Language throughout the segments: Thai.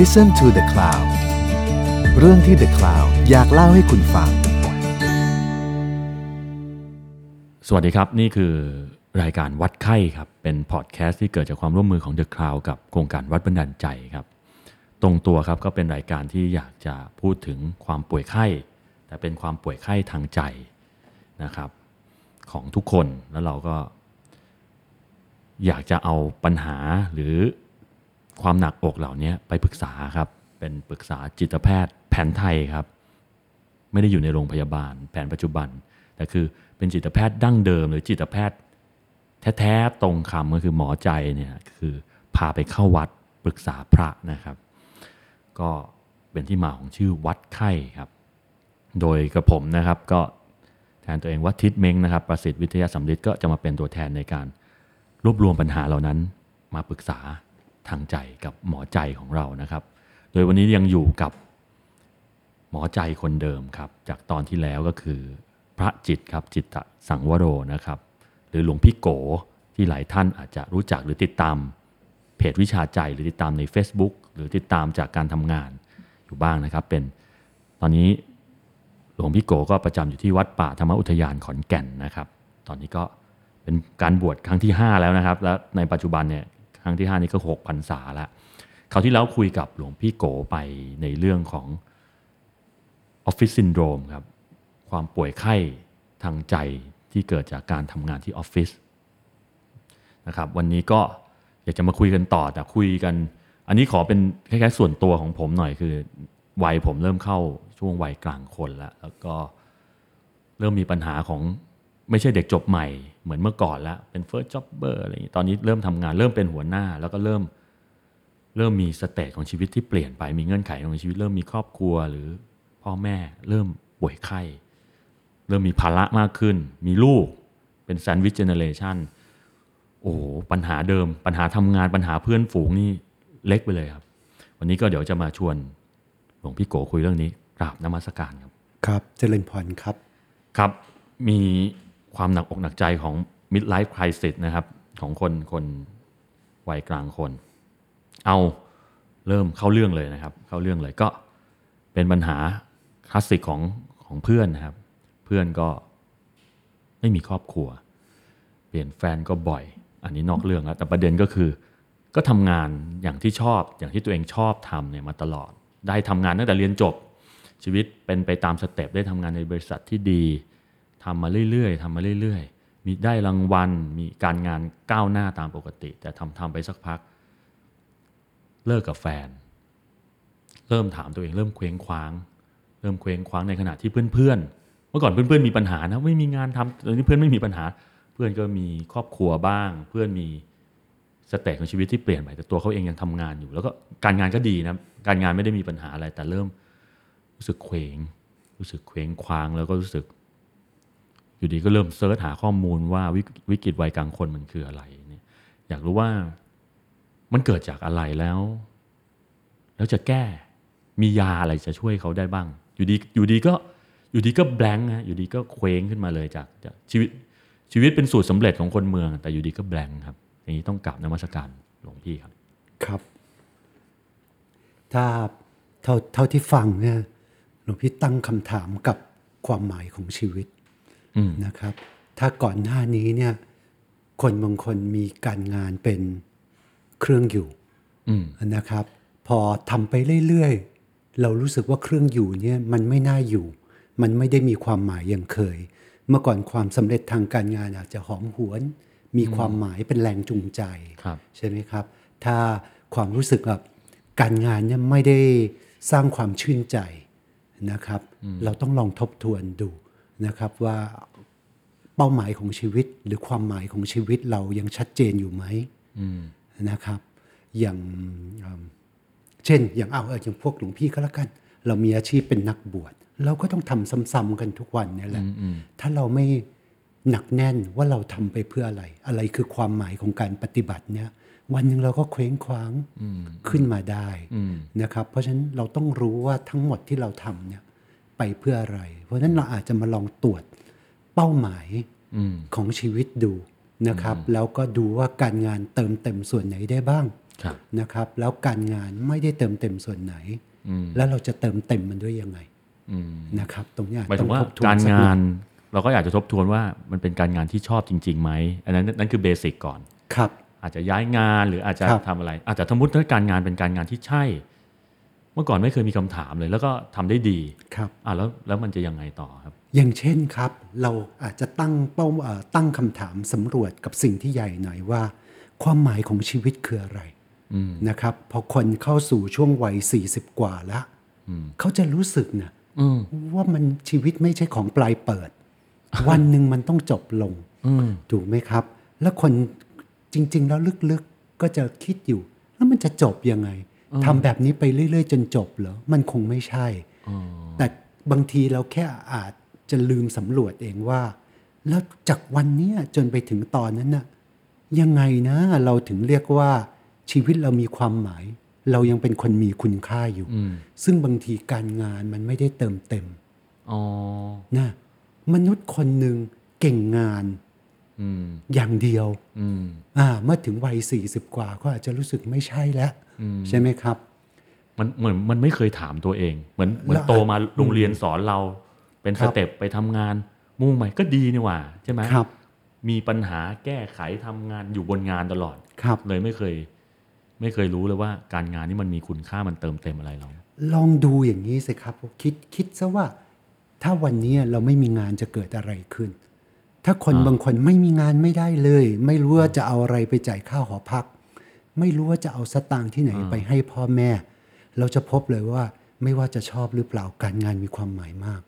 Listen to the Cloud เรื่องที่ The Cloud อยากเล่าให้คุณฟัง สวัสดีครับ นี่คือรายการวัดไข้ครับ เป็นพอดแคสต์ที่เกิดจากความร่วมมือของ The Cloud กับโครงการวัดบันดาลใจครับ ตรงตัวครับก็เป็นรายการที่อยากจะพูดถึงความป่วยไข้ แต่เป็นความป่วยไข้ทางใจนะครับ ของทุกคนแล้วเราก็ อยากจะเอาปัญหาหรือ ความหนักอกเหล่านี้ไปปรึกษาครับเป็นปรึกษาจิตแพทย์ แผนไทยครับ ไม่ได้อยู่ในโรงพยาบาล แผนปัจจุบัน แต่คือเป็นจิตแพทย์ดั้งเดิม หรือจิตแพทย์แท้ๆตรงคำก็คือหมอใจเนี่ยคือพาไปเข้าวัดปรึกษาพระนะครับ ก็เป็นที่มาของชื่อวัดไข้ครับ โดยกระผมนะครับก็แทนตัวเองว่าทิศเม้งนะครับ ประสิทธิ์วิทยาสัมฤทธิ์ก็จะมาเป็นตัวแทนในการรวบรวมปัญหาเหล่านั้นมาปรึกษา ทางใจกับหมอใจของเรานะครับ โดยวันนี้ยังอยู่กับหมอใจคนเดิมครับ จากตอนที่แล้วก็คือ พระจิตครับจิตตสังวโรนะครับ หรือหลวงพี่โกที่หลายท่านอาจจะรู้จักหรือติดตามเพจวิชาใจหรือติดตามใน Facebook หรือติดตามจากการทำงานอยู่บ้างนะครับ เป็นตอนนี้หลวงพี่โกก็ประจำอยู่ที่วัดป่าธรรมอุทยานขอนแก่นนะครับ ตอนนี้ก็เป็นการบวชครั้งที่ 5 แล้วนะครับ และในปัจจุบันเนี่ย ครั้งที่ 5 นี้ก็6พรรษาแล้วคราวที่แล้วคุยกับหลวงพี่โกไปในเรื่องของออฟฟิศซินโดรมครับ ความป่วยไข้ทางใจที่เกิดจากการทำงานที่ออฟฟิศนะครับวันนี้ก็อยากจะมาคุยกันต่อแต่คุยกัน อันนี้ขอเป็นคล้ายๆส่วนตัวของผมหน่อยคือวัยผมเริ่มเข้าช่วงวัยกลางคนแล้วแล้วก็เริ่มมีปัญหาของ ไม่ใช่เด็กจบใหม่เหมือนเมื่อก่อนแล้วเป็น first jobber อะไรอย่างนี้ตอนนี้เริ่มทำงานเริ่มเป็นหัวหน้า แล้วก็เริ่มเริ่มมีสเตจของชีวิตที่เปลี่ยนไปมีเงื่อนไขของชีวิต เริ่มมีครอบครัวหรือพ่อแม่เริ่มป่วยไข้เริ่มมีภาระมากขึ้น มีลูกเป็นแซนด์วิชเจเนเรชันโอ้โหปัญหาเดิม ปัญหาทำงานปัญหาเพื่อนฝูงนี่เล็กไปเลยครับ วันนี้ก็เดี๋ยวจะมาชวนหลวงพี่โกคุยเรื่องนี้กราบนมัสการครับ ครับเจริญพรครับ ครับมี ความหนักอกหนักใจของ midlife crisis นะครับ ของคนคนวัยกลางคน เอาเริ่มเข้าเรื่องเลยนะครับ เข้าเรื่องเลยก็เป็นปัญหาคลาสสิกของของเพื่อนนะครับ เพื่อนก็ไม่มีครอบครัว เปลี่ยนแฟนก็บ่อย อันนี้นอกเรื่องแล้วแต่ประเด็นก็คือ ก็ทำงานอย่างที่ชอบอย่างที่ตัวเองชอบทำเนี่ยมาตลอด ได้ทำงานตั้งแต่เรียนจบชีวิตเป็นไปตามสเต็ปได้ทำงานในบริษัทที่ดี ทำมาเรื่อยๆทำมาเรื่อยๆ มีได้รางวัล มีการงานก้าวหน้าตามปกติ แต่ทำทำไปสักพัก เลิกกับแฟน เริ่มถามตัวเองเริ่มเคว้งคว้าง เริ่มเคว้งคว้างในขณะที่เพื่อนๆ เมื่อก่อนเพื่อนๆมีปัญหานะไม่มีงานทำตอนนี้เพื่อนไม่มีปัญหา เพื่อนก็มีครอบครัวบ้าง เพื่อนมี stage ของชีวิตที่เปลี่ยนไปแต่ตัวเขาเองยังทำงานอยู่ แล้วก็การงานก็ดีนะการงานไม่ได้มีปัญหาอะไรแต่เริ่มรู้สึกเคว้งรู้สึกเคว้งคว้างแล้วก็รู้สึก อยู่ดีก็เริ่ม search หาข้อมูลว่าวิกฤตวัยกลางคนมันคืออะไรเนี่ยอยากรู้ว่ามันเกิดจากอะไรแล้ว แล้วจะแก้มียาอะไรจะช่วยเขาได้บ้าง อยู่ดีอยู่ดีก็อยู่ดีก็แบงค์ฮะอยู่ดีก็เคว้งขึ้นมาเลยจากจากชีวิตชีวิตเป็นสูตรสำเร็จของคนเมือง แต่อยู่ดีก็แบงค์ครับ อย่างนี้ต้องกราบนมัสการหลวงพี่ครับ ครับ ถ้าเท่าเท่าที่ฟังเนี่ยหลวงพี่ตั้งคำถามกับความหมายของชีวิต นะครับ ถ้าก่อนหน้านี้เนี่ย คนบางคนมีการงานเป็นเครื่องอยู่อืมนะครับ พอทำไปเรื่อยๆ เรารู้สึกว่าเครื่องอยู่เนี่ยมันไม่น่าอยู่ มันไม่ได้มีความหมายอย่างเคย เมื่อก่อนความสำเร็จทางการงานอาจจะหอมหวน มีความหมายเป็นแรงจูงใจครับใช่ไหมครับ ถ้าความรู้สึกแบบการงานเนี่ยไม่ได้สร้างความชื่นใจนะครับ เราต้องลองทบทวนดู นะครับว่าเป้าหมายของชีวิตหรือความหมายของชีวิตเรายังชัดเจนอยู่ไหมอืมนะครับ อย่างอืมเช่น อย่างเอาเอออย่างพวกหลวงพี่ก็แล้วกัน เรามีอาชีพเป็นนักบวชเราก็ต้องทำซ้ำๆกันทุกวันเนี่ยแหละถ้าเราไม่หนักแน่นว่าเราทำไปเพื่ออะไร อะไรคือความหมายของการปฏิบัติเนี่ย วันหนึ่งเราก็เคว้งคว้างขึ้นมาได้อืมนะครับ เพราะฉะนั้นเราต้องรู้ว่าทั้งหมดที่เราทำเนี่ย ไปเพื่ออะไร เพราะฉะนั้นเราอาจจะมาลองตรวจเป้าหมายอืมของชีวิตดูนะครับ แล้วก็ดูว่าการงานเติมเต็มส่วนไหนได้บ้างครับนะครับ แล้วการงานไม่ได้เติมเต็มส่วนไหนอืมแล้วเราจะเติมเต็มมันด้วยยังไงอืมนะครับ ตรงเนี้ยหมายถึงว่าต้องทบทวนการสัหงาอยนเราก็อยากจะทบทวนว่ามันเป็นการงานที่ชอบจริงๆไหมอันนั้นนั่นคือเบสิกก่อนครับ อาจจะย้ายงานหรืออาจจะครับทำอะไร อาจจะสมมติถ้าการงานเป็นการงานที่ใช่ เมื่อก่อนไม่เคยมีคำถามเลย แล้วก็ทำได้ดีครับอะแล้วแล้วมันจะยังไงต่อครับ อย่างเช่นครับ เราอาจจะตั้งเป้าเอ่อตั้งคำถามสำรวจกับสิ่งที่ใหญ่หน่อยว่า ความหมายของชีวิตคืออะไรอืมนะครับพอคนเข้าสู่ช่วงวัย 40 กว่าแล้วอืมเขาจะรู้สึกนะอืมว่ามันชีวิตไม่ใช่ของปลายเปิด วันหนึ่งมันต้องจบลงอืมถูกไหมครับ แล้วคนจริง ๆ แล้วลึกๆก็จะคิดอยู่ แล้วมันจะจบยังไง ทำแบบนี้ไปเรื่อย ๆ จนจบเหรอ มันคงไม่ใช่อ๋อแต่บางทีเราแค่อาจจะลืมสำรวจเองว่า แล้วจากวันเนี้ยจนไปถึงตอนนั้นน่ะยังไงนะเราถึงเรียกว่าชีวิตเรามีความหมาย เรายังเป็นคนมีคุณค่าอยู่อืมซึ่งบางทีการงานมันไม่ได้เติมเต็มอ๋อนะมนุษย์คนหนึ่งเก่งงานอืมอย่างเดียวอืมอ่าเมื่อถึงวัย40กว่าก็อาจจะรู้สึกไม่ใช่แล้วอืม ใช่ไหมครับ มันเหมือนมันไม่เคยถามตัวเอง เหมือนเหมือนแล้วโตมาโรงเรียนสอนเรา เป็นครัสบเต็ปไปทำงาน มุ่งไปก็ดีนี่หว่า ใช่ไหมครับ มีปัญหาแก้ไขทำงานอยู่บนงานตลอดครับ เลยไม่เคย ไม่เคยรู้เลยว่าการงานนี่มันมีคุณค่ามันเติมเต็มอะไรเรา ลองดูอย่างนี้สิครับ คิดคิดซะว่า ถ้าวันนี้เราไม่มีงานจะเกิดอะไรขึ้นถ้าคนอ่าบางคนไม่มีงานไม่ได้เลย ไม่รู้ว่าจะเอาอะไรไปจ่ายค่าหอพัก ไม่รู้ว่าจะเอาสตางค์ที่ไหนไปให้พ่อแม่ เราจะพบเลยว่าไม่ว่าจะชอบหรือเปล่าการงานมีความหมายมาก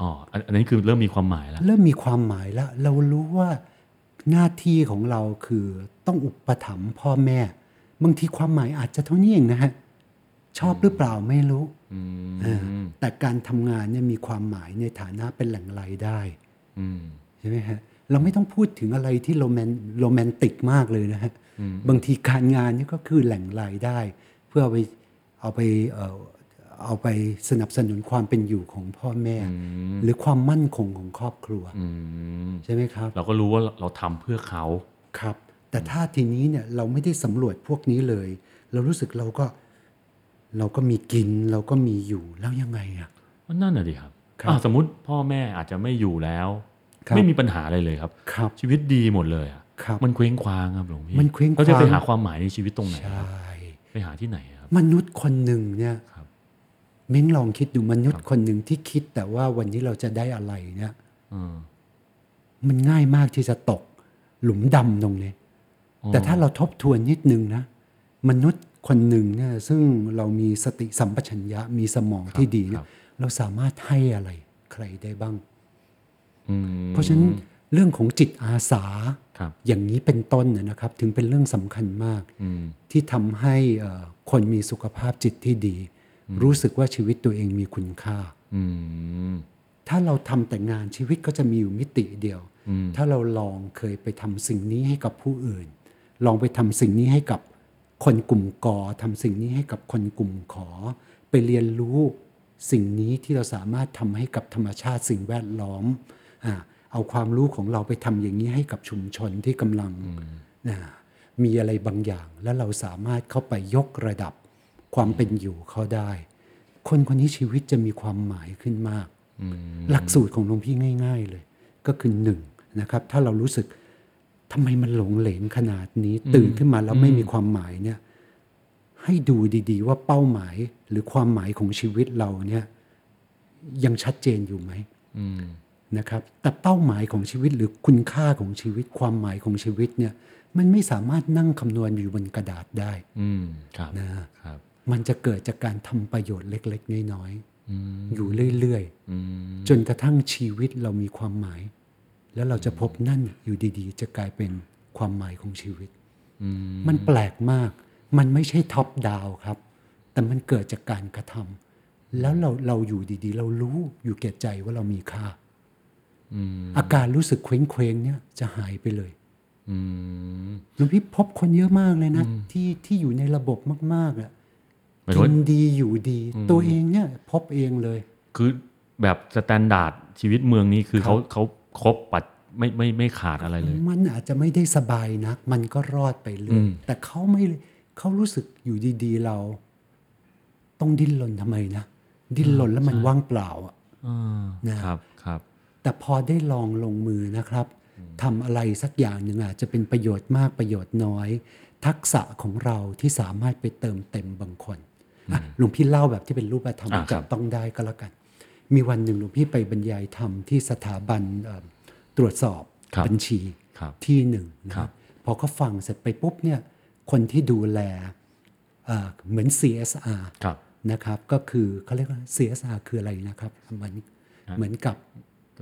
อ๋ออันอันนี้คือเริ่มมีความหมายแล้ว เริ่มมีความหมายแล้ว เรารู้ว่าหน้าที่ของเราคือต้องอุปถัมภ์พ่อแม่ บางทีความหมายอาจจะเท่านี้เองนะฮะชอบหรือเปล่าไม่รู้อืมอ่าแต่การทำงานเนี่ยมีความหมายในฐานะเป็นแหล่งรายได้อืมใช่ไหมฮะเราไม่ต้องพูดถึงอะไรที่โรแมนโรแมนติกมากเลยนะฮะ บางทีการงานนี่ก็คือแหล่งรายได้ เพื่อเอาไปเอาไปเอ่อเอาไปสนับสนุนความเป็นอยู่ของพ่อแม่ หรือความมั่นคงของครอบครัวอืมใช่ไหมครับ เราก็รู้ว่าเราทำเพื่อเขาครับ แต่ถ้าทีนี้เนี่ยเราไม่ได้สำรวจพวกนี้เลย เรารู้สึกเราก็เราก็มีกินเราก็มีอยู่แล้วยังไงอะว่านั่นน่ะดิครับครับอะสมมติพ่อแม่อาจจะไม่อยู่แล้วครับไม่มีปัญหาอะไรเลยครับครับชีวิตดีหมดเลยอะครับ มันเคว้งคว้างครับหลวงพี่มันเคว้งคว้างเราจะไปหาความหมายในชีวิตตรงไหนใชครับ่ไปหาที่ไหนครับ มนุษย์คนหนึ่งเนี่ยครับเม้งลองคิดดูมนุษย์คนหนึ่งที่คิดแต่ว่าวันนี้เราจะได้อะไรเนี่ยเออมันง่ายมากที่จะตกหลุมดำตรงนี้อ๋อแต่ถ้าเราทบทวนนิดนึงนะ มนุษย์คนหนึ่งเนี่ยซึ่งเรามีสติสัมปชัญญะมีสมองที่ดีเนี่ยเราสามารถให้อะไรใครได้บ้างอืมเพราะฉะนั้นเรื่องของจิตอาสาครับ อย่างนี้เป็นต้นนะนะครับ ถึงเป็นเรื่องสำคัญมากอืมที่ทำให้เอ่อคนมีสุขภาพจิตที่ดี รู้สึกว่าชีวิตตัวเองมีคุณค่าอืมถ้าเราทำแต่งานชีวิตก็จะมีอยู่มิติเดียวอืมถ้าเราลองเคยไปทำสิ่งนี้ให้กับผู้อื่น ลองไปทำสิ่งนี้ให้กับคนกลุ่มกอทำสิ่งนี้ให้กับคนกลุ่มขอ ไปเรียนรู้สิ่งนี้ที่เราสามารถทำให้กับธรรมชาติสิ่งแวดล้อมอ่า เอาความรู้ของเราไปทำอย่างนี้ให้กับชุมชนที่กำลังอ่ามีอะไรบางอย่าง แล้วเราสามารถเข้าไปยกระดับความเป็นอยู่เขาได้ คนคนนี้ชีวิตจะมีความหมายขึ้นมากอืมหลักสูตรของหลวงพี่ง่าย ๆ เลย ก็คือหนึ่งนะครับ ถ้าเรารู้สึกทำไมมันหลงเหลงขนาดนี้ ตื่นขึ้นมาแล้วไม่มีความหมายเนี่ย ให้ดูดี ๆ ว่าเป้าหมายหรือความหมายของชีวิตเราเนี่ย ยังชัดเจนอยู่ไหมอืม นะครับแต่เป้าหมายของชีวิตหรือคุณค่าของชีวิต ความหมายของชีวิตเนี่ยมันไม่สามารถนั่งคำนวณอยู่บนกระดาษได้อืมครับนะครับมันจะเกิดจากการทำประโยชน์เล็ก ๆ น้อยอืมๆอยู่เรื่อยๆอืมจนกระทั่งชีวิตเรามีความหมาย แล้วเราจะพบนั่นอยู่ดีๆ จะกลายเป็นความหมายของชีวิตอืมมันแปลกมาก มันไม่ใช่ท็อปดาวครับ แต่มันเกิดจากการกระทำแล้วเราเราอยู่ดีๆ เรารู้อยู่แก่ใจว่าเรามีค่า อืมอาการรู้สึกเคว้งเคว้งๆเนี่ยจะหายไปเลยอืมหลวงพี่พบคนเยอะมากเลยนะที่ที่อยู่ในระบบมาก ๆอะหมายถึงว่ากินดีอยู่ดี ตัวเองเนี่ยพบเองเลย คือแบบ standard ชีวิตเมืองนี้คือครับเขาเขาครบปัดไม่ไม่ไม่ขาดอะไรเลย มันอาจจะไม่ได้สบายนัก มันก็รอดไปเลย อืมแต่เขาไม่เขารู้สึกอยู่ดีๆเรา ต้องดิ้นรนทำไมนะ ดิ้นรนแล้วมันว่างเปล่าอะอ่านะครับครับ แต่พอได้ลองลงมือนะครับทำอะไรสักอย่างหนึ่งอาจจะเป็นประโยชน์มากประโยชน์น้อย ทักษะของเราที่สามารถไปเติมเต็มบางคนอะหลวงพี่เล่าแบบที่เป็นรูปธรรมอ่าครัจับบต้องได้ก็แล้วกัน มีวันหนึ่งหลวงพี่ไปบรรยายธรรมที่สถาบันเอ่อตรวจสอบครับบัญชีครับที่หนึ่งนะครับพอเขาฟังเสร็จไปปุ๊บเนี่ยคนที่ดูแลเอ่อเหมือน CSR ครับนะครับก็คือเขาเรียกว่า CSR คืออะไรนะครับ เหมือนเหมือนกับ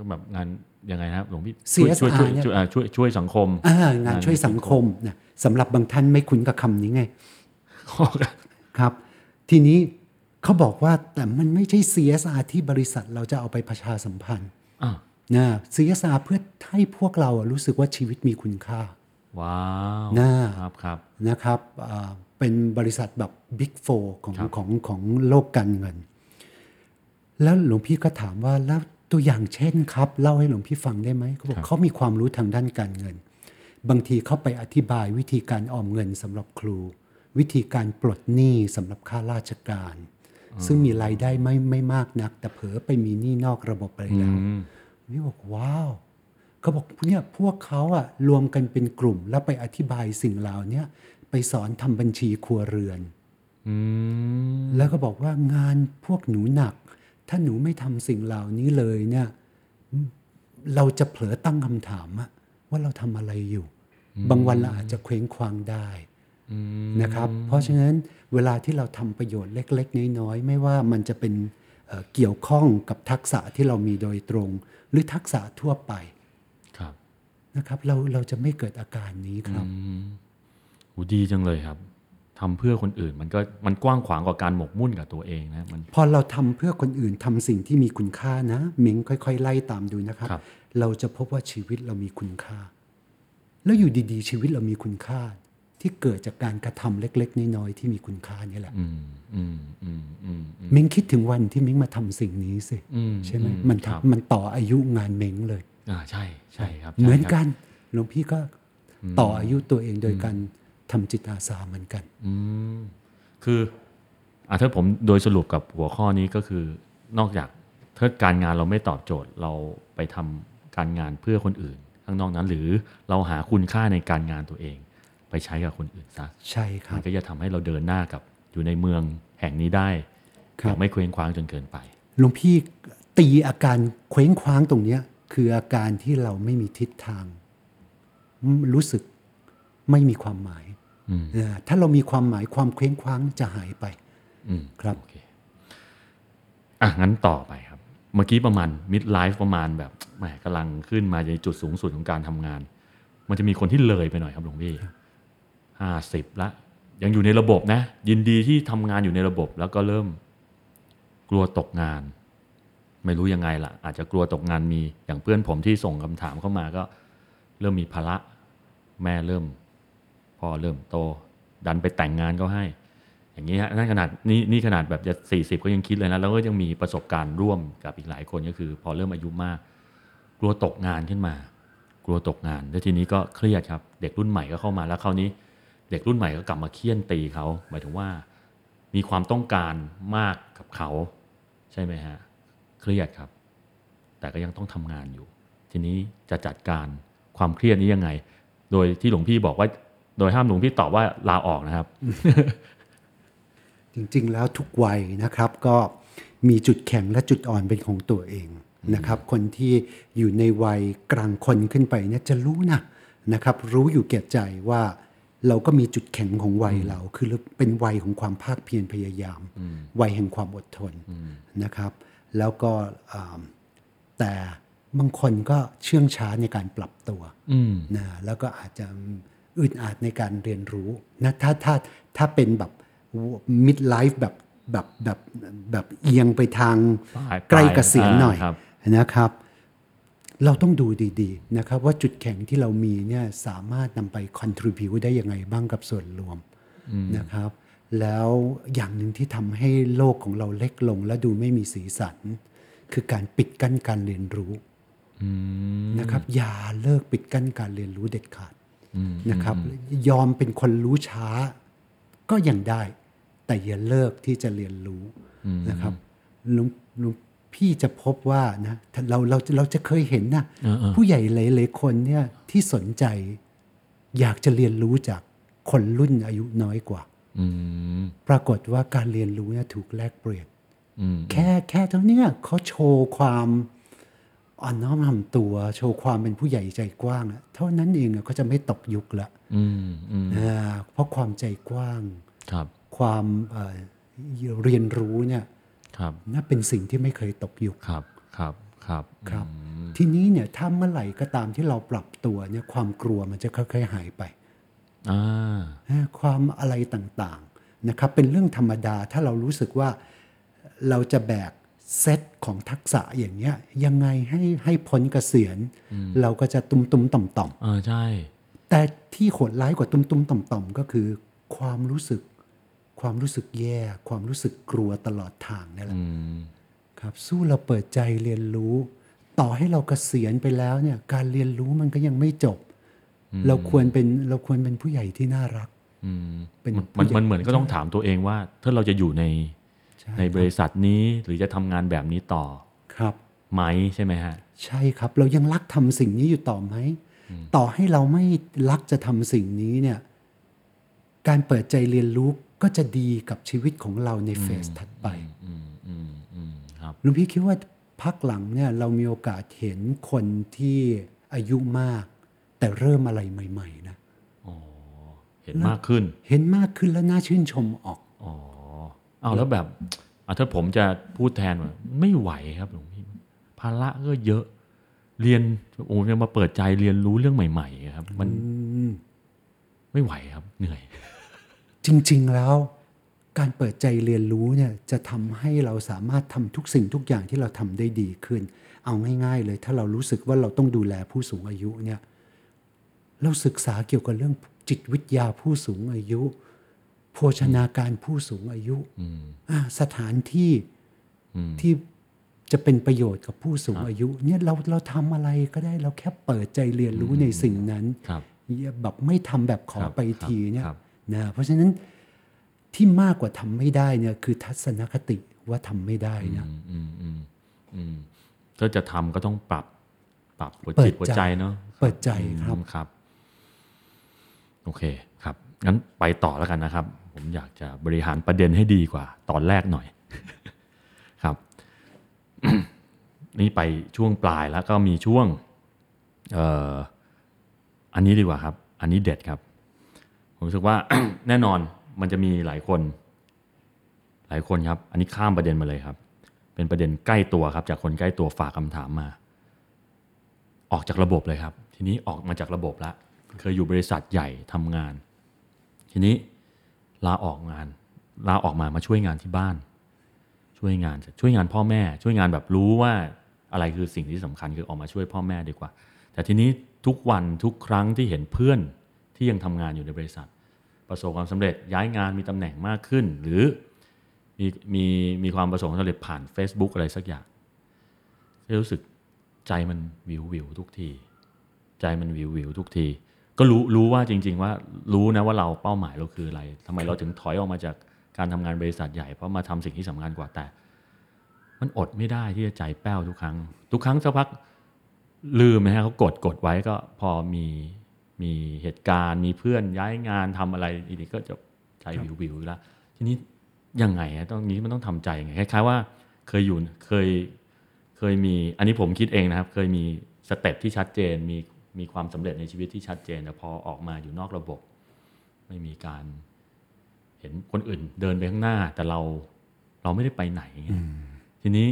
ก็แบบงานยังไงนะครับหลวงพี่ CSR ช่วยช่วยเนี่ยช่วยอ่าช่วยช่วยสังคมอ่างานช่วยสังคมนะสำหรับบางท่านไม่คุ้นกับคำนี้ไงครับ ทีนี้เขาบอกว่าแต่มันไม่ใช่ CSR ที่บริษัทเราจะเอาไปประชาสัมพันธ์อ่านะ CSR เพื่อให้พวกเราอะรู้สึกว่าชีวิตมีคุณค่า ว้าวน่าครับครับนะครับอ่าเป็นบริษัทแบบ Big Four ของครับของของโลกการเงิน แล้วหลวงพี่ก็ถามว่าแล้ว ตัวอย่างเช่นครับ เล่าให้หลวงพี่ฟังได้ไหมเขาบอกเขามีความรู้ทางด้านการเงิน บางทีเขาไปอธิบายวิธีการออมเงินสำหรับครู วิธีการปลดหนี้สำหรับข้าราชการ ซึ่งมีรายได้ไม่ไม่มากนัก แต่เผลอไปมีหนี้นอกระบบไปแล้วอืมพี่บอกว้าวเขาบอกเนี่ยพวกเขาอะรวมกันเป็นกลุ่ม แล้วไปอธิบายสิ่งเหล่าเนี้ยไปสอนทำบัญชีครัวเรือนอืมแล้วก็บอกว่างานพวกหนูหนัก ถ้าหนูไม่ทำสิ่งเหล่านี้เลยเนี่ย เราจะเผลอตั้งคำถามอะว่าเราทำอะไรอยู่ บางวันเราอาจจะเคว้งคว้างได้นะครับ เพราะฉะนั้นเวลาที่เราทำประโยชน์เล็ก ๆ น้อยๆไม่ว่ามันจะเป็นเอ่อเกี่ยวข้องกับทักษะที่เรามีโดยตรง หรือทักษะทั่วไปครับนะครับ เราเราจะไม่เกิดอาการนี้ครับโหดีจังเลยครับ ทำเพื่อคนอื่น มันก็มันกว้างขวางกว่าการหมกมุ่นกับตัวเองนะมันพอเราทำเพื่อคนอื่นทำสิ่งที่มีคุณค่านะเม้งค่อย ๆ ไล่ตามดูนะครับครับเราจะพบว่าชีวิตเรามีคุณค่า แล้วอยู่ดีๆ ชีวิตเรามีคุณค่า ที่เกิดจากการกระทำเล็ก ๆ น้อยๆที่มีคุณค่านี่แหละอืมอืมอืมอืมอืมเม้งคิดถึงวันที่เม้งมาทำสิ่งนี้สิอืมใช่ไหมอืมมันครับทำมันต่ออายุงานเม้งเลยอ่าใช่ใช่ครับ เหมือนใช่ครับกันหลวงพี่ก็ต่ออายุตัวเองโดยการ ทำจิตอาสาเหมือนกัน อืมคืออะถ้าผมโดยสรุปกับหัวข้อนี้ก็คือนอกจากถ้าการงานเราไม่ตอบโจทย์เราไปทำการงานเพื่อคนอื่นข้างนอกนั้นหรือเราหาคุณค่าในการงานตัวเอง ไปใช้กับคนอื่นซะใช่ครัมับนก็จะทำให้เราเดินหน้ากับอยู่ในเมืองแห่งนี้ได้ครับอย่างไม่เคว้งคว้างจนเกินไปหลวงพี่ตีอาการเคว้งคว้างตรงเนี้ยคืออาการที่เราไม่มีทิศทางอืมรู้สึกไม่มีความหมายอืมนะ ถ้าเรามีความหมายความเคว้งคว้างจะหายไปอืมครับโอเคอะงั้นต่อไปครับ เมื่อกี้ประมาณ mid life ประมาณแบบแหมกำลังขึ้นมาในจุดสูงสุดของการทำงาน มันจะมีคนที่เลยไปหน่อยครับหลวงพี่ห้าสิบละ ยังอยู่ในระบบนะ ยินดีที่ทำงานอยู่ในระบบ แล้วก็เริ่มกลัวตกงาน ไม่รู้ยังไงล่ะ อาจจะกลัวตกงานมีอย่างเพื่อนผมที่ส่งคำถามเข้ามาก็ เริ่มมีภาระแม่เริ่ม พ่อเริ่มโต ดันไปแต่งงานก็ให้ อย่างนี้ฮะนั่นขนาดนี่นี่ขนาดแบบจะสี่สิบก็ยังคิดเลยนะ แล้วก็ยังมีประสบการณ์ร่วมกับอีกหลายคนก็คือ พอเริ่มอายุมาก กลัวตกงานขึ้นมา กลัวตกงาน แล้วทีนี้ก็เครียดครับ เด็กรุ่นใหม่ก็เข้ามาแล้วคราวนี้ เด็กรุ่นใหม่ก็กลับมาเคี่ยนตีเขาหมายถึงว่า มีความต้องการมากกับเขาใช่ไหมฮะเครียดครับ แต่ก็ยังต้องทำงานอยู่ ทีนี้จะจัดการความเครียดนี้ยังไง โดยที่หลวงพี่บอกว่า โดยห้ามหลวงพี่ตอบว่าลาออกนะครับ จริงๆแล้วทุกวัยนะครับ ก็มีจุดแข็งและจุดอ่อนเป็นของตัวเองนะครับ คนที่อยู่ในวัยกลางคนขึ้นไปเนี่ยจะรู้นะนะครับ รู้อยู่แก่ใจว่าเราก็มีจุดแข็งของวัยเรา คือเป็นวัยของความภาคเพียรพยายาม วัยแห่งความอดทนนะครับ แล้วก็อ่าแต่บางคนก็เชื่องช้าในการปรับตัวอืมนะแล้วก็อาจจะ อึดอัดในการเรียนรู้นะถ้าถ้าถ้าเป็นแบบ mid life แบบแบบแบบแบบเอียงไปทางปลายใกล้เกษียณหน่อยอ่าครับนะครับ เราต้องดูดีๆนะครับ ว่าจุดแข็งที่เรามีเนี่ยสามารถนำไป contribute ได้ยังไงบ้างกับส่วนรวมนะครับ แล้วอย่างหนึ่งที่ทำให้โลกของเราเล็กลงและดูไม่มีสีสัน คือการปิดกั้นการเรียนรู้อืมนะครับ อย่าเลิกปิดกั้นการเรียนรู้เด็ดขาดอืม นะครับ ยอมเป็นคนรู้ช้า ก็ยังได้ แต่อย่าเลิกที่จะเรียนรู้นะครับหลวงหลวงพี่จะพบว่านะถ้าเราเราเราจะเคยเห็นนะเออเออผู้ใหญ่หลายๆคนเนี่ยที่สนใจ อยากจะเรียนรู้จากคนรุ่นอายุน้อยกว่าอืมปรากฏว่าการเรียนรู้เนี่ยถูกแลกเปลี่ยนอืมแค่แค่เท่าเนี้ยเขาโชว์ความ อ่อนน้อมถ่อมตัวโชว์ความเป็นผู้ใหญ่ใจกว้างอะเท่านั้นเองอะเขาจะไม่ตกยุคละอืมอืมอ่าเพราะความใจกว้างครับความเอ่อเรียนรู้เนี่ยครับน่าเป็นสิ่งที่ไม่เคยตกยุคครับครับครับครับ ทีนี้เนี่ยถ้าเมื่อไหร่ก็ตามที่เราปรับตัวเนี่ยความกลัวมันจะค่อยๆหายไปอ่าอ่าความอะไรต่างๆนะครับเป็นเรื่องธรรมดาถ้าเรารู้สึกว่าเราจะแบก เซตของทักษะอย่างเงี้ยยังไงให้ให้พ้นเกษียณ เราก็จะตุ้มตุ้มๆต่อมต่อมอ่าใช่ๆแต่ที่โหดร้ายกว่าตุ้มตุ้มๆต่อมต่อมๆก็คือ ความรู้สึก ความรู้สึกแย่ ความรู้สึกกลัวตลอดทางนี่แหละอืมครับ สู้เราเปิดใจเรียนรู้ ต่อให้เรากเกษียณไปแล้วเนี่ย การเรียนรู้มันก็ยังไม่จบ เราควรเป็นเราควรเป็นผู้ใหญ่ที่น่ารักอืมเป็นมันผู้ใหญ่มันเหมือนก็ต้องถามตัวเองว่า ถ้าเราจะอยู่ใน ใช่ในบริษัทนี้หรือจะทำงานแบบนี้ต่อครับไหมใช่ไหมฮะ ใช่ครับ เรายังรักทำสิ่งนี้อยู่ต่อไหม ต่อให้เราไม่รักจะทำสิ่งนี้เนี่ย การเปิดใจเรียนรู้ก็จะดีกับชีวิตของเราในเฟสถัดไปอืมอืมอืมครับลุงพี่คิดว่าพักหลังเนี่ยเรามีโอกาสเห็นคนที่อายุมาก แต่เริ่มอะไรใหม่ ๆ นะอ๋อเห็นมากขึ้น เห็นมากขึ้นแล้วน่าชื่นชมออกอ๋อ เอาแล้วแบบอะถ้าผมจะพูดแทนว่าไม่ไหวครับหลวงพี่ภาระก็เยอะเรียนโอ้จะมาเปิดใจเรียนรู้เรื่องใหม่ ๆ ครับ มันไม่ไหวครับ เหนื่อย จริง ๆแล้ว การเปิดใจเรียนรู้เนี่ยจะทำให้เราสามารถทำทุกสิ่งทุกอย่างที่เราทำได้ดีขึ้น เอาง่าย ๆ เลย ถ้าเรารู้สึกว่าเราต้องดูแลผู้สูงอายุเนี่ย เราศึกษาเกี่ยวกับเรื่องจิตวิทยาผู้สูงอายุ โภชนาการผู้สูงอายุอ่าสถานที่ที่จะเป็นประโยชน์กับผู้สูงอายุ เนี่ยเราเราทำอะไรก็ได้เราแค่เปิดใจเรียนรู้ในสิ่งนั้นครับอย่าแบบไม่ทำแบบขอครับไปทีเนี่ยครับนะเพราะฉะนั้นที่มากกว่าทำไม่ได้เนี่ยคือทัศนคติว่าทำไม่ได้นะอืมอืมอืมอืมถ้าจะทำก็ต้องปรับปรับหัวเปิจิดตหัวใจใจเนาะเปิดใจครับอืมครับ โอเคครับงั้นไปต่อแล้วกันนะครับ ผมอยากจะบริหารประเด็นให้ดีกว่า ตอนแรกหน่อยครับ นี่ไปช่วงปลายแล้วก็มีช่วงเอ่ออันนี้ดีกว่าครับ อันนี้เด็ดครับ ผมรู้สึกว่าแน่นอนมันจะมีหลายคน หลายคนครับ อันนี้ข้ามประเด็นมาเลยครับ เป็นประเด็นใกล้ตัวครับ จากคนใกล้ตัวฝากคำถามมา ออกจากระบบเลยครับ ทีนี้ออกมาจากระบบแล้วเคยอยู่บริษัทใหญ่ทำงาน ทีนี้ ลาออกงาน ลาออกมามาช่วยงานที่บ้าน ช่วยงานช่วยงานพ่อแม่ ช่วยงานแบบรู้ว่าอะไรคือสิ่งที่สำคัญคือออกมาช่วยพ่อแม่ดีกว่า แต่ทีนี้ทุกวันทุกครั้งที่เห็นเพื่อนที่ยังทำงานอยู่ในบริษัท ประสบความสำเร็จย้ายงานมีตำแหน่งมากขึ้น หรือมีมีมีความประสบความสำเร็จผ่าน Facebook อะไรสักอย่างรู้สึกใจมันวิววิวทุกที ใจมันวิววิวทุกที ก็รู้รู้ว่าจริง ๆ ว่ารู้นะว่าเราเป้าหมายเราคืออะไรทำไมเราถึงถอยออกมาจากการทำงานบริษัทใหญ่เพราะมาทำสิ่งที่สำคัญกว่าแต่ มันอดไม่ได้ที่จะใจแป้วทุกครั้ง ทุกครั้งสักพักลืมนะฮะเขากดกดไว้ก็พอมีมีเหตุการณ์ มีเพื่อนย้ายงานทำอะไรอีกก็จะใจหวิวหวิวๆแล้วทีนี้ยังไงอะต้องนี้มันต้องทำใจยังไงคล้ายๆว่าเคยอยู่เคยเคยมีอันนี้ผมคิดเองนะครับ เคยมี step ที่ชัดเจนมี มีความสำเร็จในชีวิตที่ชัดเจนแต่พอออกมาอยู่นอกระบบ ไม่มีการเห็นคนอื่นเดินไปข้างหน้า แต่เราเราไม่ได้ไปไหน ทีนี้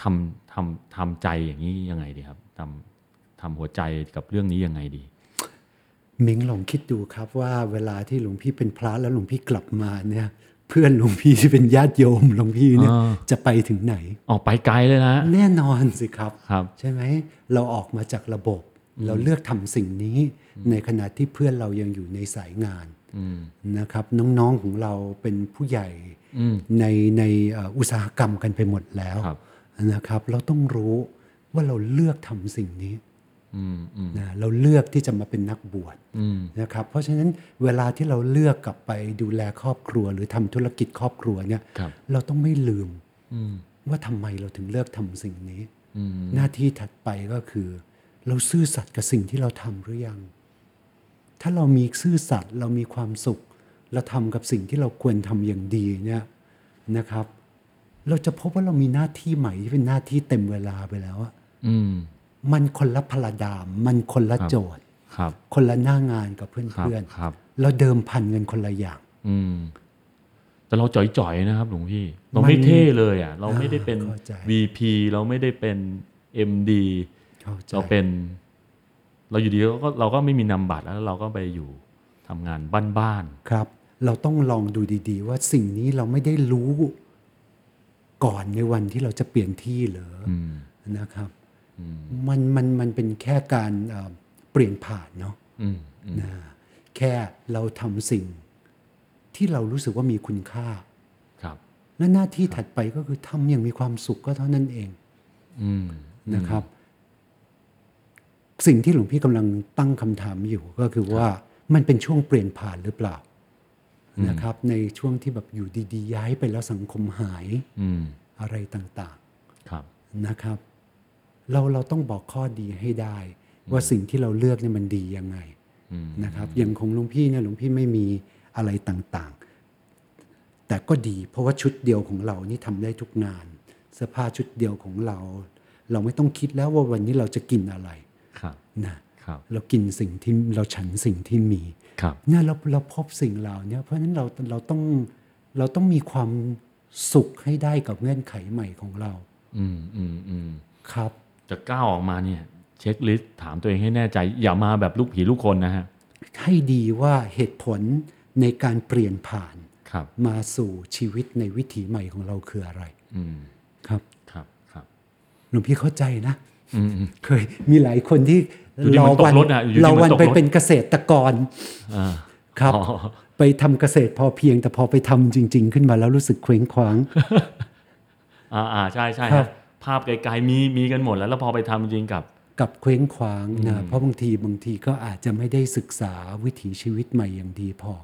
ทำทำทำใจอย่างนี้ยังไงดีครับทำทำหัวใจกับเรื่องนี้ยังไงดีมิงลองคิดดูครับว่าเวลาที่หลวงพี่เป็นพระแล้วหลวงพี่กลับมาเนี่ย เพื่อนหลวงพี่ที่เป็นญาติโยมหลวงพี่เนี่ยอ่าจะไปถึงไหน ออกไปไกลเลยนะ แน่นอนสิครับครับ ใช่ไหมเราออกมาจากระบบ เราเลือกทำสิ่งนี้ในขณะที่เพื่อนเรายังอยู่ในสายงานนะครับ น้องๆของเราเป็นผู้ใหญ่ในในเอ่ออุตสาหกรรมกันไปหมดแล้วครับนะครับ เราต้องรู้ว่าเราเลือกทำสิ่งนี้อืมอืมนะเราเลือกที่จะมาเป็นนักบวชอืมนะครับ เพราะฉะนั้นเวลาที่เราเลือกกลับไปดูแลครอบครัว หรือทำธุรกิจครอบครัวเนี่ยครับเราต้องไม่ลืมอืมว่าทำไมเราถึงเลือกทำสิ่งนี้อืมหน้าที่ถัดไปก็คือ เราซื่อสัตย์กับสิ่งที่เราทำหรือยัง ถ้าเรามีซื่อสัตย์เรามีความสุข เราทำกับสิ่งที่เราควรทำอย่างดีเนี่ยนะครับ เราจะพบว่าเรามีหน้าที่ใหม่ที่เป็นหน้าที่เต็มเวลาไปแล้วอะอืมมันคนละพลดาม มันคนละครับโจทย์ครับคนละหน้างานกับเครับพื่อนครับๆเราเดิมพันเงินคนละอย่าง อืม แต่เราจ่อยๆนะครับหลวงพี่ เรามันไม่เท่เลยอะ เราไม่ได้เป็นเข้าใจ VP เราไม่ได้เป็น MD เข้าใจเราเป็นเราอยู่ดีเราก็เราก็ไม่มีนามบัตรแล้วเราก็ไปอยู่ทำงานบ้านครับ เราต้องลองดูดีๆ ว่าสิ่งนี้เราไม่ได้รู้ก่อนในวันที่เราจะเปลี่ยนที่เหรอๆอืมนะครับมันมันมันเป็นแค่การเอ่อเปลี่ยนผ่านเนาะอืมอืมนะแค่เราทำสิ่งที่เรารู้สึกว่ามีคุณค่า ครับ และหน้าที่ถัดไปก็คือทำอย่างมีความสุขก็เท่านั้นเองอืมนะครับ สิ่งที่หลวงพี่กำลังตั้งคำถามอยู่ก็คือว่ามันเป็นช่วงเปลี่ยนผ่านหรือเปล่านะครับ ในช่วงที่แบบอยู่ดีๆ ย้ายไปแล้วสังคมหายอืมอะไรต่างครับๆนะครับ เราเราต้องบอกข้อดีให้ได้ ว่าสิ่งที่เราเลือกเนี่ยมันดียังไงอืมนะครับ อย่างของหลวงพี่เนี่ยหลวงพี่ไม่มีอะไรต่างๆ แต่ก็ดีเพราะว่าชุดเดียวของเรานี่ทำได้ทุกงาน เสื้อผ้าชุดเดียวของเรา เราไม่ต้องคิดแล้วว่าวันนี้เราจะกินอะไรครับ นะครับเรากินสิ่งที่เราฉันสิ่งที่มีครับเนี่ยเราเราพบสิ่งเหล่านี้เพราะฉะนั้นเราเราต้องเราต้องมีความสุขให้ได้กับเงื่อนไขใหม่ของเรา อืมอืมอืมครับ จะก้าวออกมาเนี่ย เช็คลิสต์ถามตัวเองให้แน่ใจ อย่ามาแบบลูกผีลูกคนนะฮะ ให้ดีว่าเหตุผลในการเปลี่ยนผ่านครับมาสู่ชีวิตในวิถีใหม่ของเราคืออะไร อืมครับ ครับ ครับหลวงพี่เข้าใจนะอืมอืม เคยมีหลายคนที่อยู่ดีมันตกรถอะอยู่ดีรอมันวันตกรถไปเป็นเกษตรกรอ่าครับอ๋อไปทำเกษตรพอเพียงแต่พอไปทำจริง ๆ ขึ้นมาแล้วรู้สึกเคว้งคว้างอ่าอ่าใช่ใช่ครัฮะบภาพไกลๆมีมีกันหมดแล้วแล้วพอไปทำจริงกับกับเคว้งคว้างนะเพราะบางทีบางทีก็อาจจะไม่ได้ศึกษาวิถีชีวิตใหม่อย่างดีพอ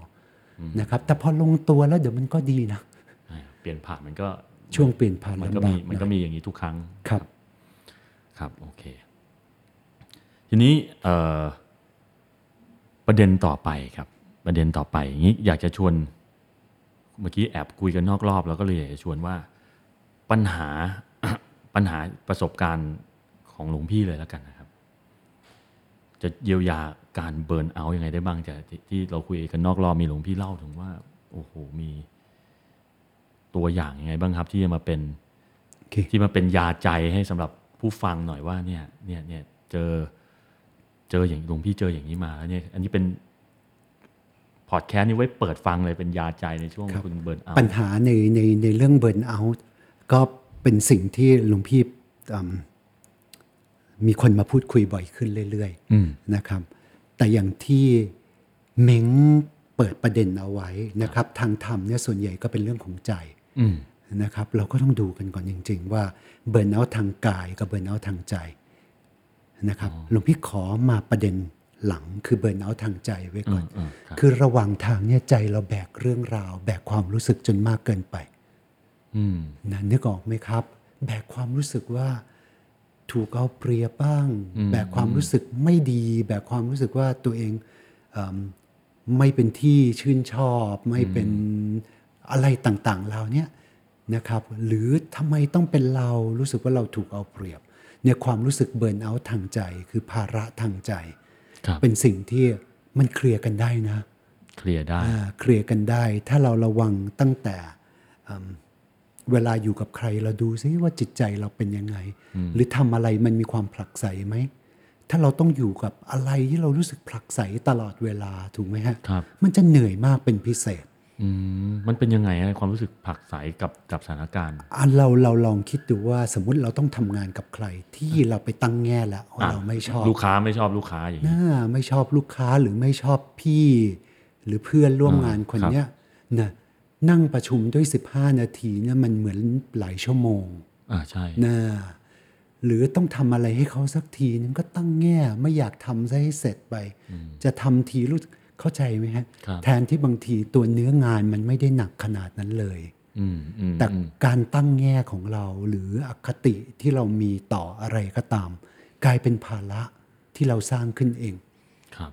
อนะครับ แต่พอลงตัวแล้วเดี๋ยวมันก็ดีนะเปลี่ยนผ่านมันก็ช่วงเปลี่ยนผ่านมันก็ลำบามีกมันก็หอยมีอย่างนี้ทุกครั้งครับ ครับโอเค ทีนี้เอ่อประเด็นต่อไปครับ ประเด็นต่อไปอย่างนี้อยากจะชวนเมื่อกี้แอบคุยกันนอกรอบ แล้วก็เลยอยากจะชวนว่าปัญหาปัญหาประสบการณ์ของหลวงพี่เลยแล้วกันนะครับ จะเยียวยาการเบิร์นเอาท์ยังไงได้บ้างจากที่ที่เราคุยกันนอกรอบมีหลวงพี่เล่าถึงว่าโอ้โหมีตัวอย่างยังไงบ้างครับ ที่จะมาเป็นโอเคที่มาเป็นยาใจให้สำหรับ ผู้ฟังหน่อยว่าเนี่ยเนี่ยเนี่ยเจอเจออย่างหลวงพี่เจออย่างนี้มาแล้วเนี่ยอันนี้เป็นพอดแคสต์นี้ไว้เปิดฟังเลยเป็นยาใจในช่วงครับคุณเบิร์นเอาปัญหาในในในเรื่องเบิร์นเอาท์ก็เป็นสิ่งที่หลวงพี่อืมมีคนมาพูดคุยบ่อยขึ้นเรื่อยอืมๆนะครับ แต่อย่างที่เม้งเปิดประเด็นเอาไว้นะครับ ทางธรรมเนี่ยส่วนใหญ่ก็เป็นเรื่องของใจอืม นะครับ เราก็ต้องดูกันก่อนจริง ๆ ว่าเบิร์นเอาท์ทางกายกับเบิร์นเอาท์ทางใจนะครับหลวงพี่ขอมาประเด็นหลังคือเบิร์นเอาท์ทางใจไว้ก่อนอืมครับคือระหว่างทางเนี่ยใจเราแบกเรื่องราว แบกความรู้สึกจนมากเกินไปอืมนะนึกออกไหมครับ แบกความรู้สึกว่าถูกเอาเปรียบบ้าง แบกความรู้สึกไม่ดี แบกความรู้สึกว่าตัวเองเอิ่มไม่เป็นที่ชื่นชอบ ไม่เป็นอะไรต่างๆเราเนี่ย นะครับ หรือทำไมต้องเป็นเรารู้สึกว่าเราถูกเอาเปรียบ เนี่ยความรู้สึกเบิร์นเอาท์ทางใจ คือภาระทางใจครับเป็นสิ่งที่มันเคลียร์กันได้นะ เคลียร์ได้อ่าเคลียร์กันได้ ถ้าเราระวังตั้งแต่อืมเวลาอยู่กับใครเราดูซิว่าจิตใจเราเป็นยังไง หรือทำอะไรมันมีความผลักไสไหมถ้าเราต้องอยู่กับอะไรที่เรารู้สึกผลักไสตลอดเวลาถูกไหมฮะครับมันจะเหนื่อยมากเป็นพิเศษอื มมันเป็นยังไงฮะความรู้สึกผลักไสกับกับสถานการณ์อันเราเราลองคิดดูว่าสมมุติเราต้องทำงานกับใคร ที่เราไปตั้งแง่แล้วว่าอะเราไม่ชอบลูกค้าไม่ชอบลูกค้าอย่างนี้น่าไม่ชอบลูกค้าหรือไม่ชอบพี่ หรือเพื่อนร่วมงานคนครับเนี้ยนะนั่งประชุมด้วย 15 นาทีเนี่ยมันเหมือนหลายชั่วโมงอ่าใช่นะหรือต้องทำอะไรให้เขาสักทีนึงก็ตั้งแง่ไม่อยากทำซะให้เสร็จไป จะทำทีรู้ เข้าใจไหมฮะครับแทนที่บางทีตัวเนื้องานมันไม่ได้หนักขนาดนั้นเลยอืมอืมแต่การตั้งแง่ของเราหรืออคติที่เรามีต่ออะไรก็ตาม กลายเป็นภาระที่เราสร้างขึ้นเองครับ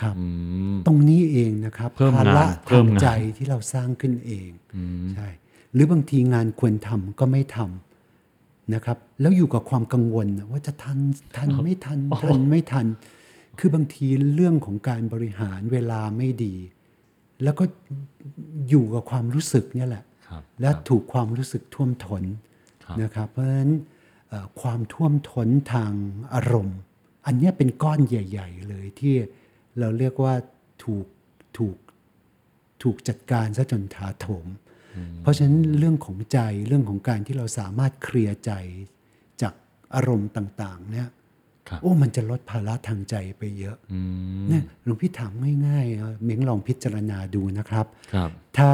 ครับอืมตรงนี้เองนะครับเพิ่มงานภาระเพิ่ทามงงานใจที่เราสร้างขึ้นเองใช่หรือบางทีงานควรทำก็ไม่ทำนะครับ แล้วอยู่กับความกังวลนะว่าจะทันทันไม่ทันทันไม่ทัน คือบางทีเรื่องของการบริหารเวลาไม่ดี แล้วก็อยู่กับความรู้สึกเนี่ยแหละครับและถูกความรู้สึกท่วมทนครับนะครับ เพราะฉะนั้นเอ่อความท่วมท้นทางอารมณ์ อันเนี้ยเป็นก้อนใหญ่ ๆ เลยที่เราเรียกว่าถูกถูกถูกจัดการซะจนถาโถม เพราะฉะนั้นเรื่องของใจเรื่องของการที่เราสามารถเคลียร์ใจจากอารมณ์ต่าง ๆ เนี่ยครับ โอ้มันจะลดภาระทางใจไปเยอะอืมเนี่ยหลวงพี่ถามง่ายๆอะเม้งลองพิจารณาดูนะครับครับถ้า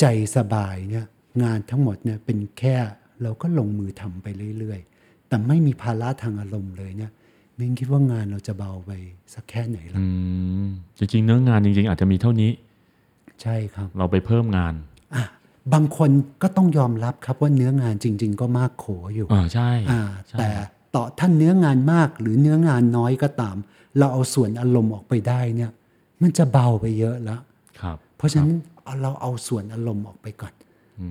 ใจสบายเนี่ยงานทั้งหมดเนี่ยเป็นแค่เราก็ลงมือทำไปเรื่อยๆ แต่ไม่มีภาระทางอารมณ์เลยเนี่ยเม้งคิดว่างานเราจะเบาไปสักแค่ไหนล่ะอืมจริงๆเนื้องานจริง ๆ อาจจะมีเท่านี้ ใช่ครับ เราไปเพิ่มงานอะบางคนก็ต้องยอมรับครับว่าเนื้องานจริง ๆ ก็มากโขอยู่อ่าใช่อ่าใช่แต่ ต่อท่านเนื้องานมากหรือเนื้องานน้อยก็ตาม เราเอาส่วนอารมณ์ออกไปได้เนี่ย มันจะเบาไปเยอะแล้วครับ เพราะฉะนั้นเอาเราเอาส่วนอารมณ์ออกไปก่อน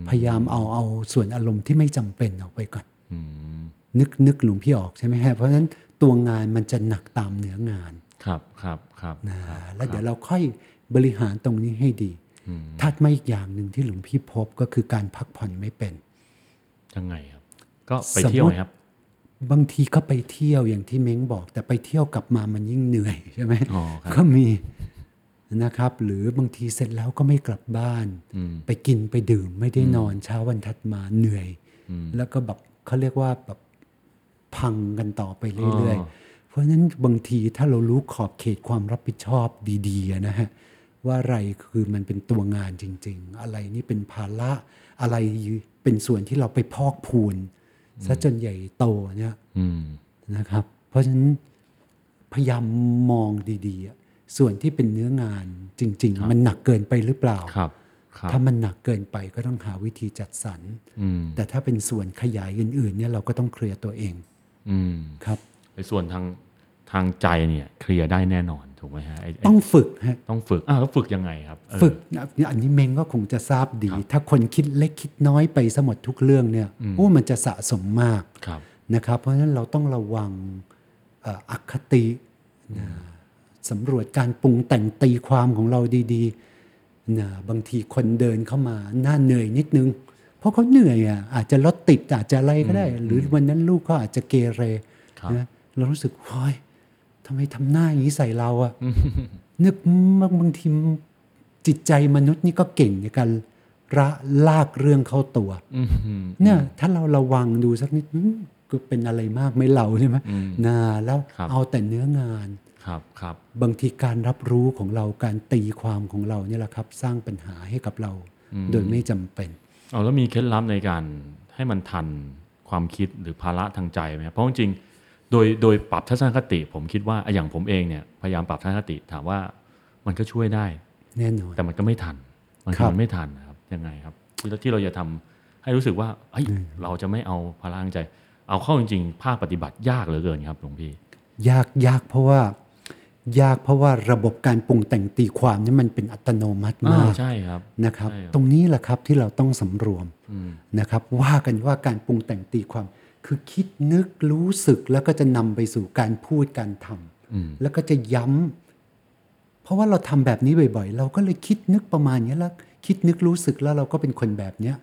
พยายามเอาเอาส่วนอารมณ์ที่ไม่จำเป็นออกไปก่อนอืมนึกนึกหลวงพี่ออกใช่ไหมฮะเพราะฉะนั้นตัวงานมันจะหนักตามเนื้องานครับครับครับนะแล้วเดี๋ยวเราค่อยบริหารตรงนี้ให้ดีถัดมาอีกอย่างหนึ่งที่หลวงพี่พบก็คือการพักผ่อนไม่เป็นยังไงครับ ก็ไปสมมุติเที่ยวไหมครับ บางทีก็ไปเที่ยวอย่างที่เม้งบอก แต่ไปเที่ยวกลับมามันยิ่งเหนื่อยใช่ไหมอ๋อครับก็มีนะครับ หรือบางทีเสร็จแล้วก็ไม่กลับบ้านอืมไปกินไปดื่มไม่ได้นอนเช้าวันถัดมาเหนื่อย แล้วก็แบบเขาเรียกว่าแบบพังกันต่อไปเรื่อยอ๋อๆเพราะฉะนั้นบางทีถ้าเรารู้ขอบเขตความรับผิดชอบดีๆอะนะฮะว่าอะไรคือมันเป็นตัวงานจริง ๆ อะไรนี่เป็นภาระอะไรเป็นส่วนที่เราไปพอกพูน ซะจนใหญ่โตเนี่ยอืมนะครับ เพราะฉะนั้นพยายามมองดีๆอะส่วนที่เป็นเนื้องานจริง ๆ มันหนักเกินไปหรือเปล่าครับครับถ้ามันหนักเกินไปก็ต้องหาวิธีจัดสรรอืมแต่ถ้าเป็นส่วนขยายอื่น ๆ เนี่ยเราก็ต้องเคลียร์ตัวเองอืมครับในส่วนทางทางใจเนี่ยเคลียร์ได้แน่นอน ถูกไหมฮะไอ้ไอ้ต้องฝึกฮะต้องฝึกอ้าวแล้วฝึกยังไงครับเออฝึกนะอันนี้เมงก็คงจะทราบดี ถ้าคนคิดเล็กคิดน้อยไปสมดทุกเรื่องเนี่ยโอ้มันจะสะสมมากครับนะครับ เพราะฉะนั้นเราต้องระวังเอ่ออคตินะสำรวจการปรุงแต่งตีความของเราดีๆนะบางทีคนเดินเข้ามาหน้าเหนื่อยนิดนึง เพราะเขาเหนื่อยอะอาจจะรถติดอาจจะอะไรก็ได้ หรือวันนั้นลูกก็อาจจะเกเรครับนะเรารู้สึกเฮ้ย ทำไมทำหน้าอย่างนี้ใส่เราอะนึกบางบางทีจิตใจมนุษย์นี่ก็เก่งในการระลากเรื่องเข้าตัวอืมเนี่ยถ้าเราระวังดูสักนิดอืมก็เป็นอะไรมากไหม่เราใช่ไหมอืมนะแล้วครับเอาแต่เนื้องานครับครับบางทีการรับรู้ของเราการตีความของเราเนี่ยแหละครับ สร้างปัญหาให้กับเรา โดยไม่จำเป็นเอาแล้วมีเคล็ดลับในการให้มันทันความคิดหรือภาระทางใจไหมครับเพราะจริงๆ โดยโดยปรับทัศนคติ ผมคิดว่าอย่างผมเองเนี่ยพยายามปรับทัศนคติถามว่ามันก็ช่วยได้แน่นอนแต่มันก็ไม่ทันมันครับมันไม่ทันนะครับยังไงครับที่ที่เราจะทำให้รู้สึกว่าเอ้ยเราจะไม่เอาภาระทางใจ เอาเข้าจริงๆภาคปฏิบัติยากเหลือเกินครับหลวงพี่ยากยากเพราะว่ายากเพราะว่าระบบการปรุงแต่งตีความนี่มันเป็นอัตโนมัติอ่ามากใช่ครับนะครับใช่ครับ ตรงนี้แหละครับที่เราต้องสำรวมอืมนะครับ ว่ากันว่าการปรุงแต่งตีความ คือคิดนึกรู้สึกแล้วก็จะนำไปสู่การพูดการทำอืมแล้วก็จะย้ำเพราะว่าเราทำแบบนี้บ่อย ๆ เราก็เลยคิดนึกประมาณนี้แล้วคิดนึกรู้สึกแล้วเราก็เป็นคนแบบเนี้ย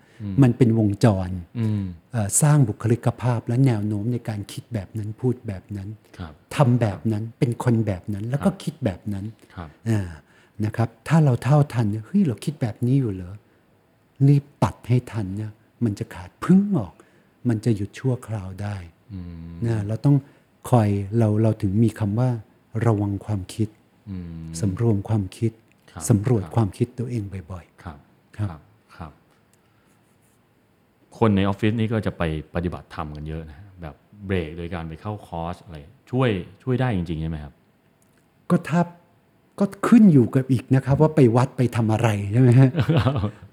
มันเป็นวงจรอืมเอ่อสร้างบุคลิกภาพและแนวโน้มในการคิดแบบนั้นพูดแบบนั้นครับทำแบบนั้นเป็นคนแบบนั้นแล้วก็คิดแบบนั้นครับอ่านะครับ ถ้าเราเท่าทันเนี่ยเฮ้ยเราคิดแบบนี้อยู่เหรอรีบตัดให้ทันเนี่ยมันจะขาดพึ่งออก มันจะหยุดชั่วคราวได้อืมนะเราต้องคอยเราเราถึงมีคำว่า ระวังความคิดอืมสำรวมความคิดครับสำรวจความคิดตัวเองบ่อยครับ ครับ ครับ คนในออฟฟิศนี่ก็จะไปปฏิบัติธรรมกันเยอะนะ แบบเบรกโดยการไปเข้าคอร์สอะไรช่วยช่วยได้จริงๆใช่ไหมครับ ก็ถ้าก็ขึ้นอยู่กับอีกนะครับ ว่าไปวัดไปทำอะไรใช่ไหมฮะ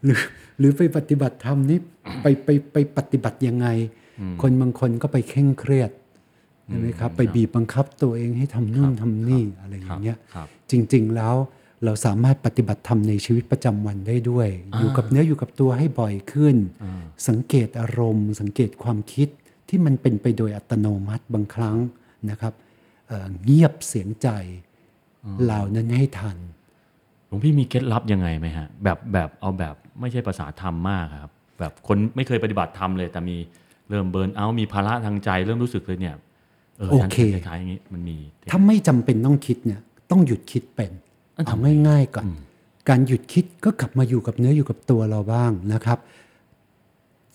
หรือ หรือไปปฏิบัติธรรมนี่ไปไปไปปฏิบัติยังไง คนบางคนก็ไปเคร่งเครียดใช่ไหมครับ ไปบีบบังคับตัวเองให้ทำนู่นทำนี่อะไรอย่างเงี้ยครับจริง ๆแล้วเราสามารถปฏิบัติธรรมในชีวิตประจำวันได้ด้วย อยู่กับเนื้ออยู่กับตัวให้บ่อยขึ้น สังเกตอารมณ์ สังเกตความคิดที่มันเป็นไปโดยอัตโนมัติบางครั้งนะครับเอ่อเงียบเสียงใจเหล่านั้นให้ทันห ลวงพี่มีเคล็ดลับยังไงไหมฮะแบบแบบเอาแบบไม่ใช่ภาษาธรรมมากครับ แบบคนไม่เคยปฏิบัติธรรมเลย แต่มีเริ่มเบิร์นเอาท์มีภาระทางใจเริ่มรู้สึกเลยเนี่ยเออโอเคฉันคล้ายๆอย่างนี้มันมี ถ้าไม่จำเป็นต้องคิดเนี่ย ต้องหยุดคิดเป็นอะเอาง่ายๆก่อน การหยุดคิดก็กลับมาอยู่กับเนื้ออยู่กับตัวเราบ้างนะครับ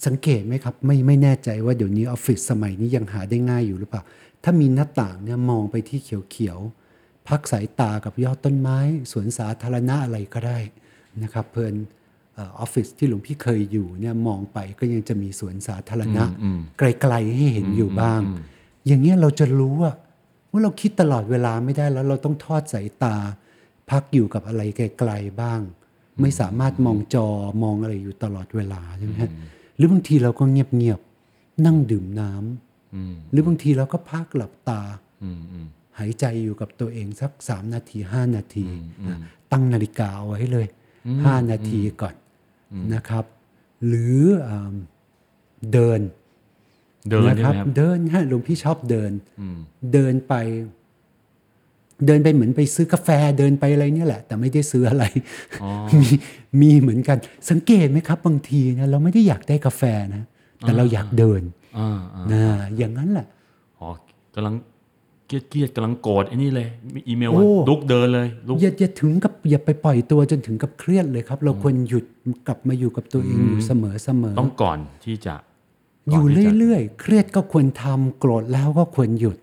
สังเกตไหมครับ ไม่ไม่แน่ใจว่าเดี๋ยวนี้ออฟฟิศสมัยนี้ยังหาได้ง่ายอยู่หรือเปล่า ถ้ามีหน้าต่างเนี่ยมองไปที่เขียวๆ พักสายตากับยอดต้นไม้สวนสาธารณะอะไรก็ได้นะครับเพลินเออออฟฟิศที่หลวงพี่เคยอยู่เนี่ยมองไปก็ยังจะมีสวนสาธารณะ ไกลๆให้เห็นอยู่บ้าง อย่างเงี้ยเราจะรู้ว่าว่าเราคิดตลอดเวลาไม่ได้แล้วเราต้องทอดสายตา พักอยู่กับอะไรไกลๆบ้าง ไม่สามารถมองจอมองอะไรอยู่ตลอดเวลาใช่ไหมฮะหรือบางทีเราก็เงียบๆนั่งดื่มน้ำหรือบางทีเราก็พักหลับตาอืมอืม หายใจอยู่กับตัวเองสักสามนาทีห้านาทีนะตั้งนาฬิกาเอาไว้เลยห้านาทีก่อนนะครับ หรืออ่าเดินเดินนะใช่ครัไหมครับ เดินฮะหลวงพี่ชอบเดินเดินไป เดินไปเหมือนไปซื้อกาแฟเดินไปอะไรเนี่ยแหละ แต่ไม่ได้ซื้ออะไรมีมีเหมือนกัน สังเกตไหมครับ บางทีนะเราไม่ได้อยากได้กาแฟนะ แต่เราอยากเดินอ่าอ่านะอย่างนั้นแหละอ๋อกำลัง เกลียดเกลียดกำลังโกรธไอ้นี่เลยมีอีเมลโอ้ว่าลุกเดินเลยลุกอย่าอย่าถึงกับอย่าไปปล่อยตัวจนถึงกับเครียดเลยครับ เราควรหยุดกลับมาอยู่กับตัวเองอยู่เสมอเสมอต้องก่อนที่จะอยู่ก่นที่จะเรื่อยๆ เครียดก็ควรทำโกรธแล้วก็ควรหยุด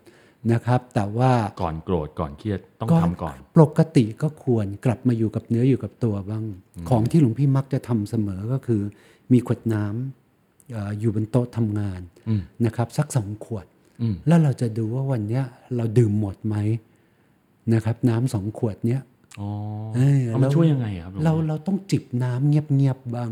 นะครับ แต่ว่าก่อนโกรธก่อนเครียดต้องทำก่อน ปกติก็ควรกลับมาอยู่กับเนื้ออยู่กับตัวบ้าง ของที่หลวงพี่มักจะทำเสมอก็คือ มีขวดน้ำเอ่ออยู่บนโต๊ะทำงานนะครับ สักสองขวด แล้วเราจะดูว่าวันเนี้ยเราดื่มหมดไหมนะครับ น้ำสองขวดเนี้ยอ๋อเอ้ยเอามันช่วยยังไงครับหลวงเราพี่เราต้องจิบน้ำเงียบๆบ้าง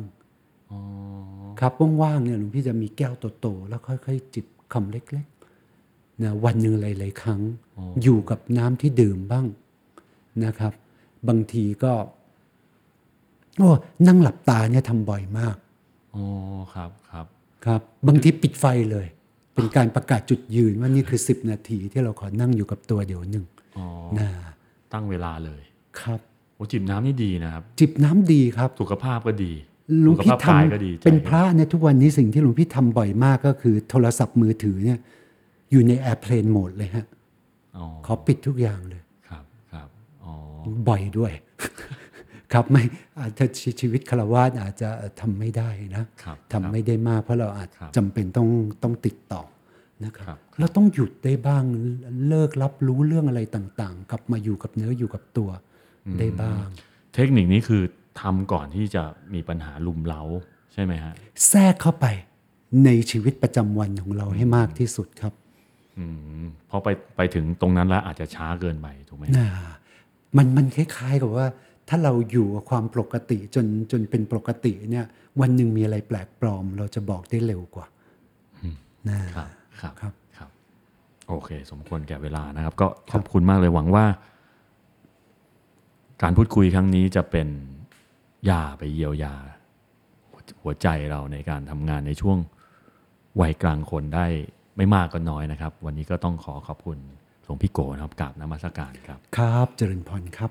ครับว่างๆเนี่ยหลวงพี่จะมีแก้วโตๆแล้วค่อยๆจิบคำเล็กๆนะวันหนึ่งหลายๆครั้งอยู่กับน้ำที่ดื่มบ้างนะครับ บางทีก็โอ้นั่งหลับตาเนี่ยทำบ่อยมากอ๋อครับครับ ครับ บางทีปิดไฟเลย เป็นการประกาศจุดยืนว่านี่คือ 10 นาทีที่เราขอนั่งอยู่กับตัวเดี๋ยวหนึ่งอ๋อนะตั้งเวลาเลยครับโอ้จิบน้ำนี่ดีนะครับ จิบน้ำดีครับสุขภาพก็ดีหลวงสุขพี่ภาพทกายก็ดีใจำเป็นพระในยทุกวันนี้สิ่งที่หลวงพี่ทำบ่อยมากก็คือโทรศัพท์มือถือเนี่ย อยู่ในแอร์เพลนโหมดเลยฮะอ๋อขอปิดทุกอย่างเลย ครับครับอ๋อบ่อยด้วย ครับไม่อาจจะชีชีวิตคารวาสอาจจะทำไม่ได้นะครับทำไม่ได้มาก เพราะเราอาจครับจำเป็นต้องต้องติดต่อนะคครัรับบเราต้องหยุดได้บ้างเลิกรับรู้เรื่องอะไรต่างๆ กลับมาอยู่กับเนื้ออยู่กับตัวได้บ้าง เทคนิคนี้คือทำก่อนที่จะมีปัญหาลุมเล้าใช่ไหมฮะแทรกเข้าไปในชีวิตประจำวันของเราให้มากที่สุดครับอืมพอไปไปถึงตรงนั้นแล้วอาจจะช้าเกินไปถูกไหมน่ามันมันคล้ายๆกับว่า ถ้าเราอยู่กับความปกติจนจนเป็นปกติเนี่ยวันหนึ่งมีอะไรแปลกปลอม เราจะบอกได้เร็วกว่านะครับครับครับครับ โอเค สมควรแก่เวลานะครับ ก็ขอบคุณมากเลยหวังว่า การพูดคุยครั้งนี้จะเป็นยาไปเยียวยา หัวใจเราในการทำงานในช่วงวัยกลางคนได้ไม่มากก็น้อยนะครับ วันนี้ก็ต้องขอขอบคุณหลวงพี่โกนะครับกราบนมัสการครับ ครับ เจริญพรครับ